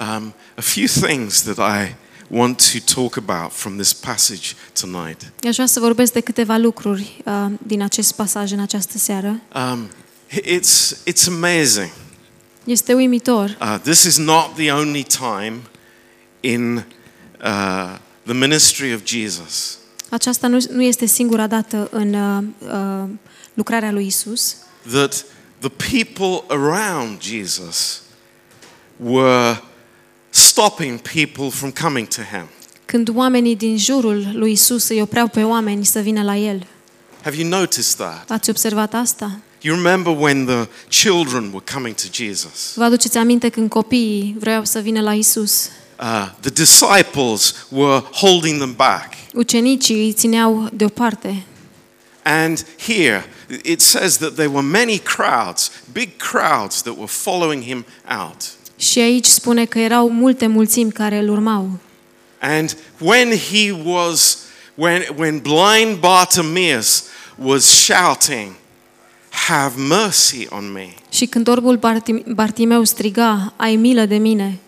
um, a few things that I want to talk about from this passage tonight. Aș vrea să vorbesc de câteva lucruri uh, din acest pasaj în această seară. Um, it's, it's amazing. Este uimitor. Uh, this is not the only time in uh, the ministry of Jesus Aceasta nu, nu este singura dată în uh, uh, lucrarea lui Isus that the people around Jesus were stopping people from coming to him. când oamenii din jurul lui Isus îi opreau pe oameni să vină la el. Have you noticed that? Ați observat asta? You remember when the children were coming to Jesus? Vă aduceți aminte când copiii vreau să vină la Isus? Uh, the disciples were holding them back. Ucenicii îi țineau deoparte. And here it says that there were many crowds, big crowds that were following him out. Și aici spune că erau multe mulțimi care îl urmau. And when he was, when, when blind Bartimaeus was shouting, Have mercy on me, Și când orbul Bartim- Bartimeu striga, ai milă de mine,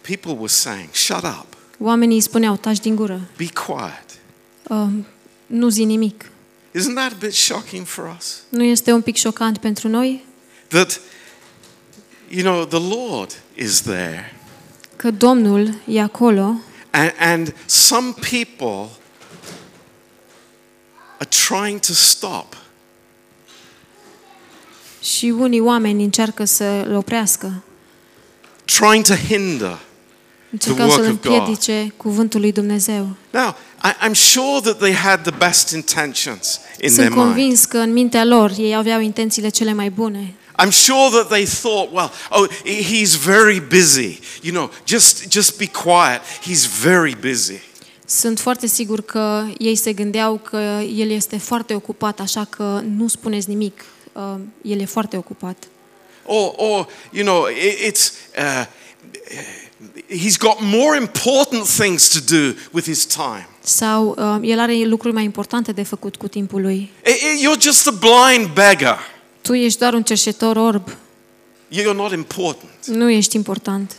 people were saying, Shut up, oamenii îi spuneau, taci din gură, be quiet. uh, nu zi nimic. Isn't that a bit shocking for us? Nu este un pic șocant pentru noi That, you know, the Lord is there. că Domnul e acolo And, and some people are trying to stop. și unii oameni încearcă să îl oprească, trying to hinder. încercau work să-l of God. împiedice cuvântul lui Dumnezeu. Now, I, I'm sure that they had the best intentions in their Sunt mind. convins că în mintea lor ei aveau intențiile cele mai bune. I'm sure that they thought, well, oh, he's very busy. You know, just, just be quiet. He's very busy. Sunt foarte sigur că ei se gândeau că el este foarte ocupat, așa că nu spuneți nimic. Uh, El e foarte ocupat. Or, or you know, it, it's, uh, he's got more important things to do with his time. Sau uh, el are lucruri mai importante de făcut cu timpul lui. I- I- You're just a blind beggar. Tu ești doar un cerșetor orb. You're not important. Nu ești important.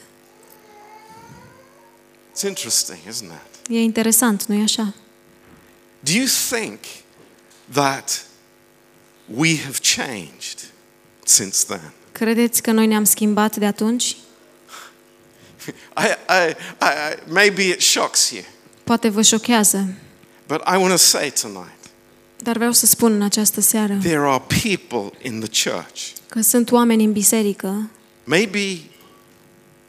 It's interesting, isn't it? E interesant, nu-i așa? Do you think that we have changed since then? Credeți că noi ne-am schimbat de atunci? I, I, I, I, maybe it shocks you, Poate vă șochează, but I want to say tonight dar vreau să spun în această seară there are people in the church. că sunt oameni în biserică, Maybe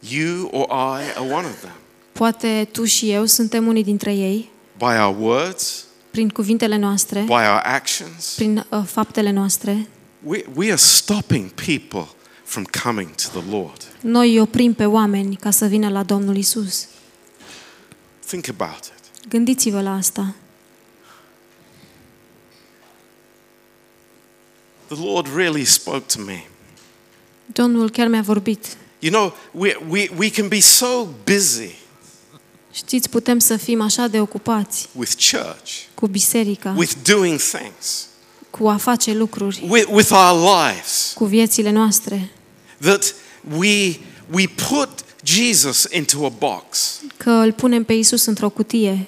you or I are one of them. poate tu și eu suntem unii dintre ei, By our words, prin cuvintele noastre, by our actions, prin uh, faptele noastre, we, we are stopping people from coming to the Lord. noi îi oprim pe oameni ca să vină la Domnul Isus. Think about it. Gândiți-vă la asta. The Lord really spoke to me. Domnul chiar mi-a vorbit. You know, we, we, we can be so busy Știți, putem să fim așa de ocupați with church, cu biserica, with doing things, cu a face lucruri, with, with our lives, cu viețile noastre, that we, we put Jesus into a box. că îl punem pe Isus într-o cutie.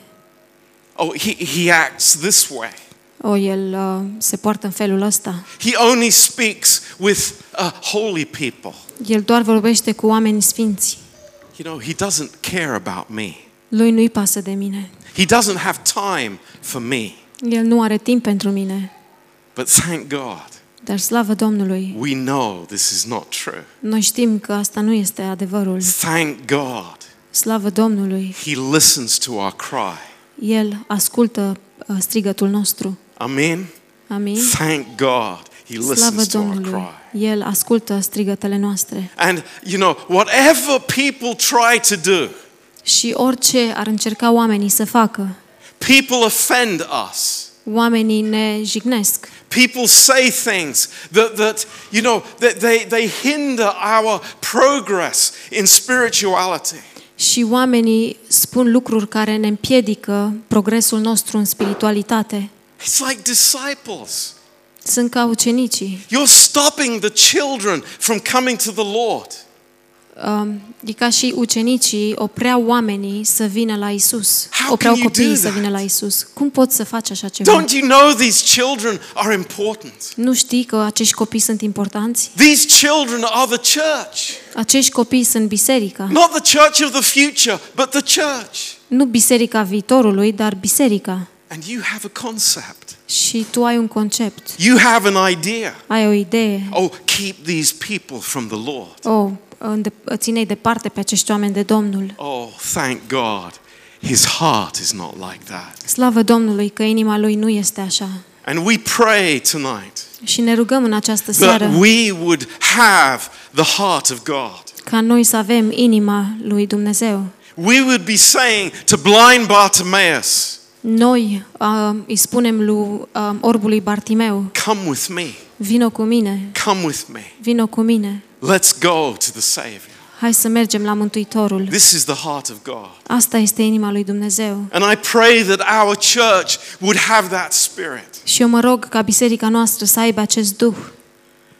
Oh, he, he acts this way. O, el uh, se poartă în felul ăsta. He only speaks with uh, holy people. El doar vorbește cu oameni sfinți. You know, he doesn't care about me. Lui nu-i pasă de mine. He doesn't have time for me. El nu are timp pentru mine. But thank God, Dar slavă Domnului, we know this is not true. noi știm că asta nu este adevărul. Thank God, Slavă Domnului, he listens to our cry. El ascultă uh, strigătul nostru. Amen. Amin. Thank God, he Slavă listens to our Domnului, cry. El ascultă strigătele noastre. And you know, whatever people try to do, Și orice ar încerca oamenii să facă, people offend us. oamenii ne jignesc. People say things that, that you know, that they, they hinder our progress in spirituality. Și oamenii spun lucruri care ne împiedică progresul nostru în spiritualitate. It's like disciples. Sunt ca ucenicii. You're stopping the children from coming to the Lord. um, e ca și ucenicii opreau oamenii să vină la Isus. How Opreau can you do copiii să that? vină la Isus. Cum poți să faci așa ceva? Don't you know these children are important? Nu știi că acești copii sunt importanți? These children are the church. Acești copii sunt biserica. Not the church of the future, but the church. Nu biserica viitorului, dar biserica. And you have a concept. Și tu ai un concept, You have an idea. ai o idee. Oh, keep these people from the Lord. Oh, înde- ține-i departe pe acești oameni de Domnul. Oh, thank God. His heart is not like that. Slavă Domnului că inima lui nu este așa. And we pray tonight Și ne rugăm în această that seară we would have the heart of God. ca noi să avem inima lui Dumnezeu. We would be saying to blind Bartimaeus, Noi uh, îi spunem lui uh, orbului Bartimeu, Come with me. vino cu mine, Come with me. vino cu mine. Let's go to the Savior. Hai să mergem la Mântuitorul. This is the heart of God. Asta este inima lui Dumnezeu. And I pray that our church would have that spirit. Și eu mă rog ca biserica noastră să aibă acest duh.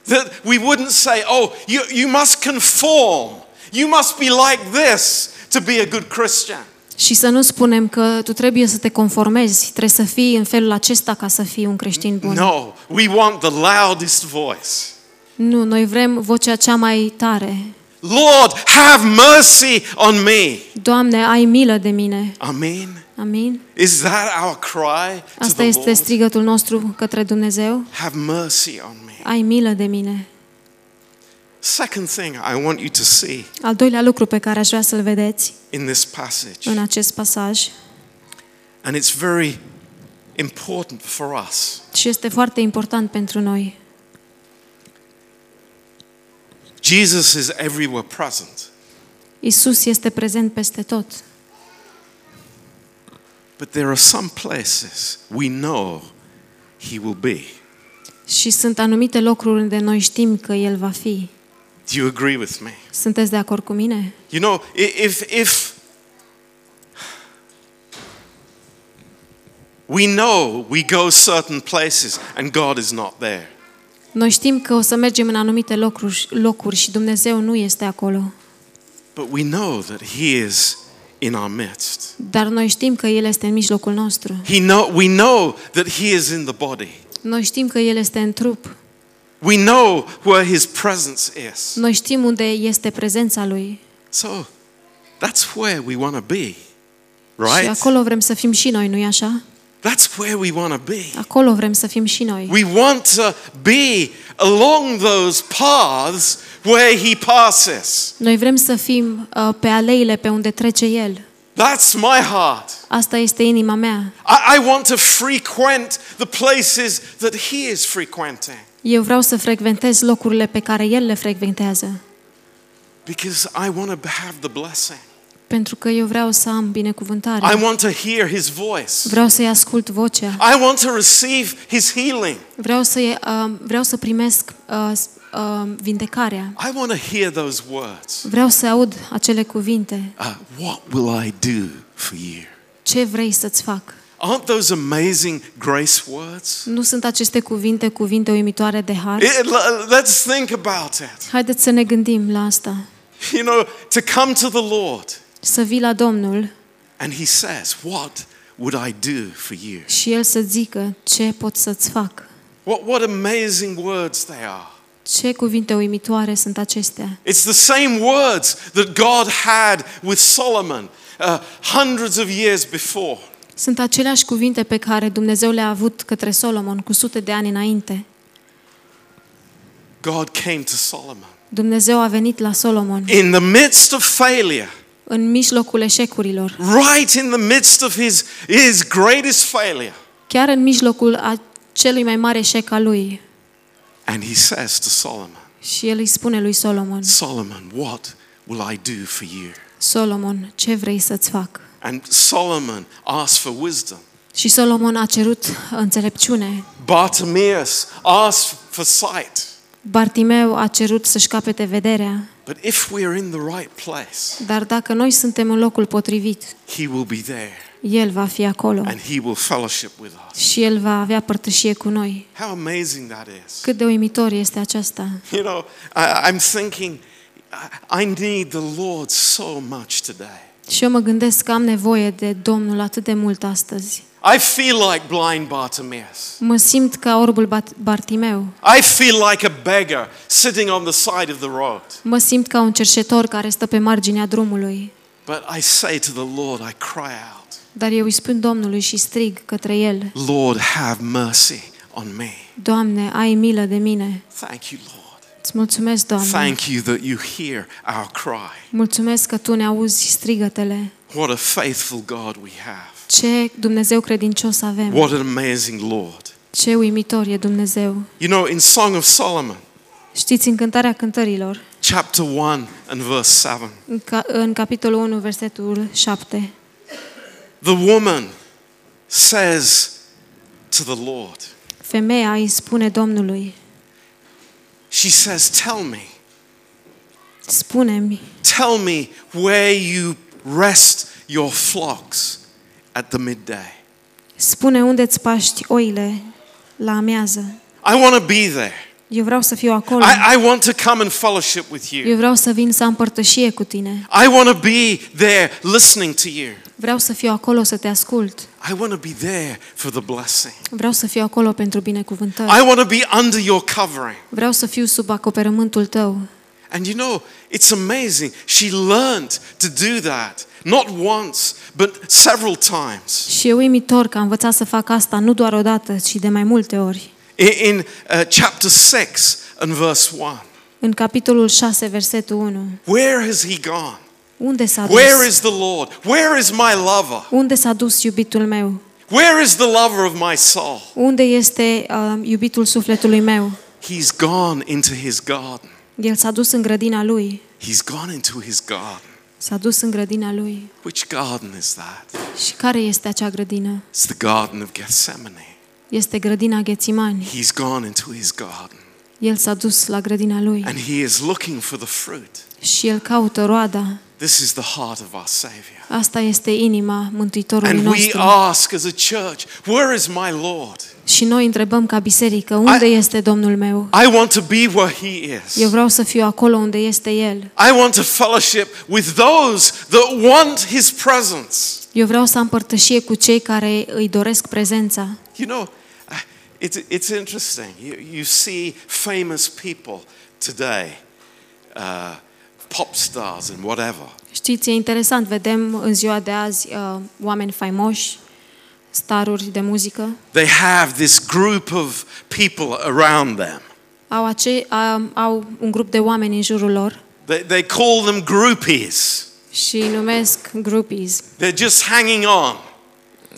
That we wouldn't say, oh, you, you must conform. You must be like this to be a good Christian. Și să nu spunem că tu trebuie să te conformezi, trebuie să fii în felul acesta ca să fii un creștin bun. No, we want the loudest voice. Nu, noi vrem vocea cea mai tare. Lord, have mercy on me. Doamne, ai milă de mine. Amen. Amin. Is that our cry to Asta the este Lord? strigătul nostru către Dumnezeu. Have mercy on me. Ai milă de mine. Second thing I want you to see Al doilea lucru pe care aș vrea să-l vedeți in this passage, în acest pasaj and it's very important for us. și este foarte important pentru noi. Jesus is everywhere present, Isus este prezent peste tot, but there are some places we know he will be. și sunt anumite locuri unde noi știm că El va fi. Do you agree with me? Sunteți de acord cu mine? You know, i- if if we know we go certain places and God is not there, Noi știm că o să mergem în anumite locuri, locuri și Dumnezeu nu este acolo. but we know that He is in our midst. Dar noi știm că El este în mijlocul nostru. He know, we know that He is in the body. Noi știm că El este în trup. We know where His presence is. Noi știm unde este prezența Lui. So that's where we want to be, Și right? acolo vrem să fim și noi, nu-i așa? That's where we want to be. Acolo vrem să fim și noi. We want to be along those paths where He passes. Noi vrem să fim uh, pe aleile pe unde trece El. That's my heart. Asta este inima mea. I, I want to frequent the places that He is frequenting Eu vreau să frecventez locurile pe care El le frecventează. because I want to have the blessing. Pentru că eu vreau să am binecuvântare. I want to hear His voice. Vreau să-i ascult vocea. I want to receive His healing. Vreau să, uh, vreau să primesc uh, s- uh, vindecarea. I want to hear those words. Vreau să aud acele cuvinte. Uh, what will I do for you? Ce vrei să-ți fac? Aren't those amazing grace words? Nu sunt aceste cuvinte cuvinte uimitoare de har? It- l- let's think about it. Haideți să ne gândim la asta. You know, to come to the Lord Să vii la Domnul and He says, What would I do for you? și El să zică ce pot să-ți fac. What, what amazing words they are. Ce cuvinte uimitoare sunt acestea. It's the same words that God had with Solomon uh, hundreds of years before. Sunt aceleași cuvinte pe care Dumnezeu le-a avut către Solomon cu sute de ani înainte. God came to Solomon. Dumnezeu a venit la Solomon In the midst of failure, în mijlocul eșecurilor, right in the midst of his, his greatest failure. chiar în mijlocul a celui mai mare eșec al lui. And he says to Solomon, Și el îi spune lui Solomon, Solomon, what will I do for you? Solomon, ce vrei să-ți fac? And Solomon asked for wisdom. Și Solomon a cerut înțelepciune. Bartimaeus asked for sight. Bartimeu a cerut să-și capete vederea. But if we are in the right place, Dar dacă noi suntem în locul potrivit, he will be there El va fi acolo and he will fellowship with us. și El va avea părtășie cu noi. How amazing that is. Cât de uimitor este aceasta. You know, I, I'm thinking I, I need the Lord so much today. Și eu mă gândesc că am nevoie de Domnul atât de mult astăzi. I feel like blind Bartimaeus. Mă simt ca orbul Bat- Bartimeu. I feel like a beggar sitting on the side of the road. Mă simt ca un cerșetor care stă pe marginea drumului. But I say to the Lord, I cry out, Dar eu îi spun Domnului și strig către El. Lord, have mercy on me. Doamne, ai milă de mine. Thank you, Lord. Îți mulțumesc, Doamne. Thank you that you hear our cry. Mulțumesc că Tu ne auzi strigătele. What a faithful God we have. Ce Dumnezeu credincios avem. What an amazing Lord. Ce uimitor e Dumnezeu. You know, in Song of Solomon, Știți, în Cântarea Cântărilor, chapter 1 and verse 7, în, ca, în capitolul 1, versetul 7, the woman says to the Lord, femeia îi spune Domnului, she says, Tell me, spune-mi, tell me where you rest your flocks at the midday. spune unde îți paști oile la amiază. I want to be there. Eu vreau să fiu acolo. I, I want to come and fellowship with you. Eu vreau să vin să am părtășie cu tine. I want to be there listening to you. Vreau să fiu acolo să te ascult. I want to be there for the blessing. Vreau să fiu acolo pentru binecuvântări. I want to be under your covering. Vreau să fiu sub acoperământul tău. And you know, it's amazing. She learned to do that, not once, but several times. Și e uimitor că a învățat să fac asta nu doar o dată, ci de mai multe ori. In, in uh, chapter 6 and verse 1, În capitolul 6, versetul 1. where has he gone? Unde s-a dus? Where is the Lord? Where is my lover? Unde s-a dus iubitul meu? Where is the lover of my soul? Unde este uh, iubitul sufletului meu? He's gone into his garden. El s-a dus în grădina lui. He's gone into his garden. S-a dus în grădina lui. Which garden is that? Și care este acea grădină? It's the garden of Gethsemane. Este grădina Ghețimani. He's gone into his garden. El s-a dus la grădina lui And he is looking for the fruit. Și el caută roada. This is the heart of our Savior. Asta este inima Mântuitorului And we nostru. ask as a church, where is my Lord? Și noi întrebăm ca biserică, unde este Domnul meu? I want to be where he is. Eu vreau să fiu acolo unde este El. I want to fellowship with those that want his presence. Eu vreau să am părtășie cu cei care îi doresc prezența. You know, uh, it's, it's interesting. You, you see famous people today, uh, pop stars and whatever. Știți, e interesant, vedem în ziua de azi uh, oameni faimoși, staruri de muzică, They have this group of people around them. au, ace- uh, au un grup de oameni în jurul lor They, they call them groupies. și îi numesc groupies They're just hanging on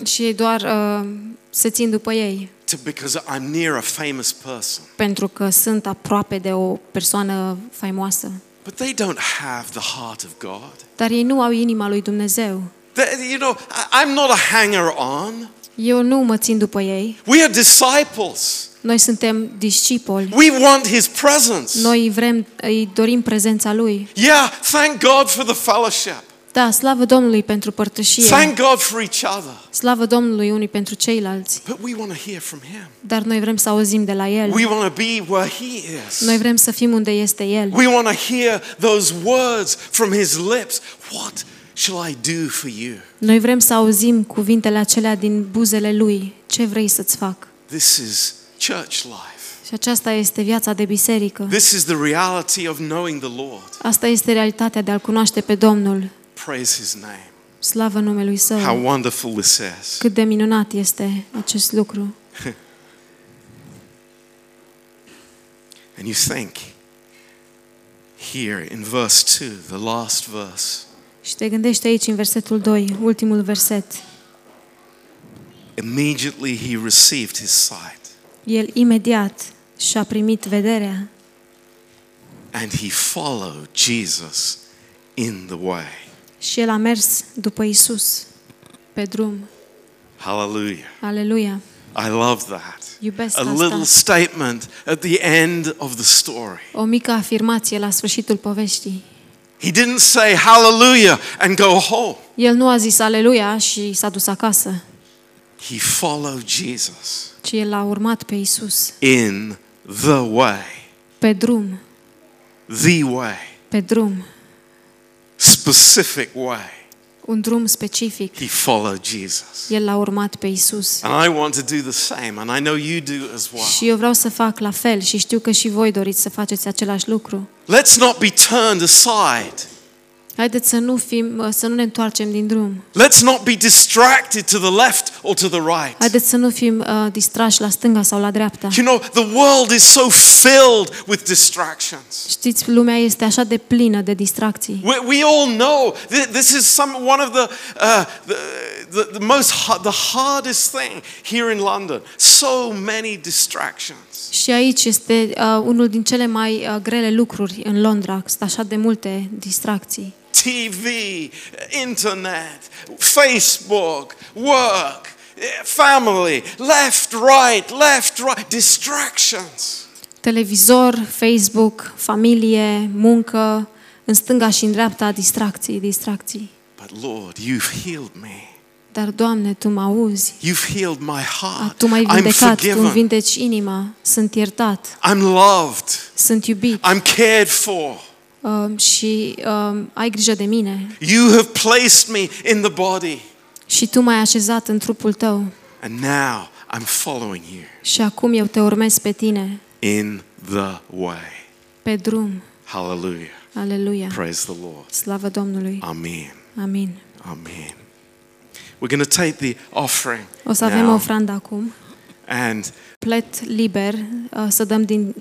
și ei doar uh, se țin după ei to, because I'm near a famous person. pentru că sunt aproape de o persoană faimoasă. But they don't have the heart of God. Dar ei nu au inima lui Dumnezeu. They, you know, I- I'm not a hanger on. Eu nu mă țin după ei. We are disciples. Noi suntem discipoli. We want his presence. Noi vrem, îi dorim prezența lui. Yeah, thank God for the fellowship. Da, slavă Domnului pentru părtășie. Thank God for each other. Slavă Domnului unii pentru ceilalți. But we want to hear from him. Dar noi vrem să auzim de la El. We want to be where he is. Noi vrem să fim unde este El. We want to hear those words from his lips. What shall I do for you? Noi vrem să auzim cuvintele acelea din buzele Lui. Ce vrei să-ți fac? This is church life. Și aceasta este viața de biserică. This is the reality of knowing the Lord. Asta este realitatea de a-L cunoaște pe Domnul. Praise his name. Slavă numelui Său. How wonderful this is. Cât de minunat este acest lucru. And you think here in verse 2, the last verse, Și te gândești aici în versetul 2, ultimul verset. immediately he received his sight El imediat și-a primit vederea and he followed Jesus in the way. Și el a mers după Isus pe drum. Hallelujah. Aleluia! I love that. Iubesc A little asta. statement at the end of the story. O mică afirmație la sfârșitul poveștii. He didn't say hallelujah and go home. El nu a zis aleluia și s-a dus acasă, He followed Jesus ci el a urmat pe Isus in the way, pe drum, the way. Pe drum, specific way, un drum specific. he followed Jesus. El l-a urmat pe Isus. And I want to do the same, and I know you do as well. Și eu vreau să fac la fel și știu că și voi doriți să faceți același lucru. Let's not be turned aside. Haideți să nu, fim, să nu ne întoarcem din drum. Let's not be distracted to the left or to the right. Haideți să nu fim uh, distrași la stânga sau la dreapta. You know, the world is so filled with distractions. Știți, lumea este așa de plină de distracții. We, we all know th- this is some one of the uh, the, the, the most ha- the hardest thing here in London. So many distractions. Și aici este uh, unul din cele mai uh, grele lucruri în Londra. Sunt așa de multe distracții. TV, internet, Facebook, work, family, left, right, left, right, distractions. Televizor, Facebook, familie, muncă, în stânga și în dreapta distracții, distracții. But Lord, you've healed me. Dar, Doamne, Tu mă auzi. You've healed my heart. Tu m-ai vindecat, Tu îmi vindeci inima, sunt iertat, I'm loved. sunt iubit I'm cared for. Uh, și uh, ai grijă de mine. You have placed me in the body. Și Tu m-ai așezat în trupul Tău. And now I'm following you Și acum eu te urmez pe Tine, in the way. pe drum. Hallelujah. Aleluia! Praise the Lord. Slavă Domnului! Amen. Amin! Amen. We're going to take the offering O să avem now ofranda acum. and Plet liber uh, să dăm din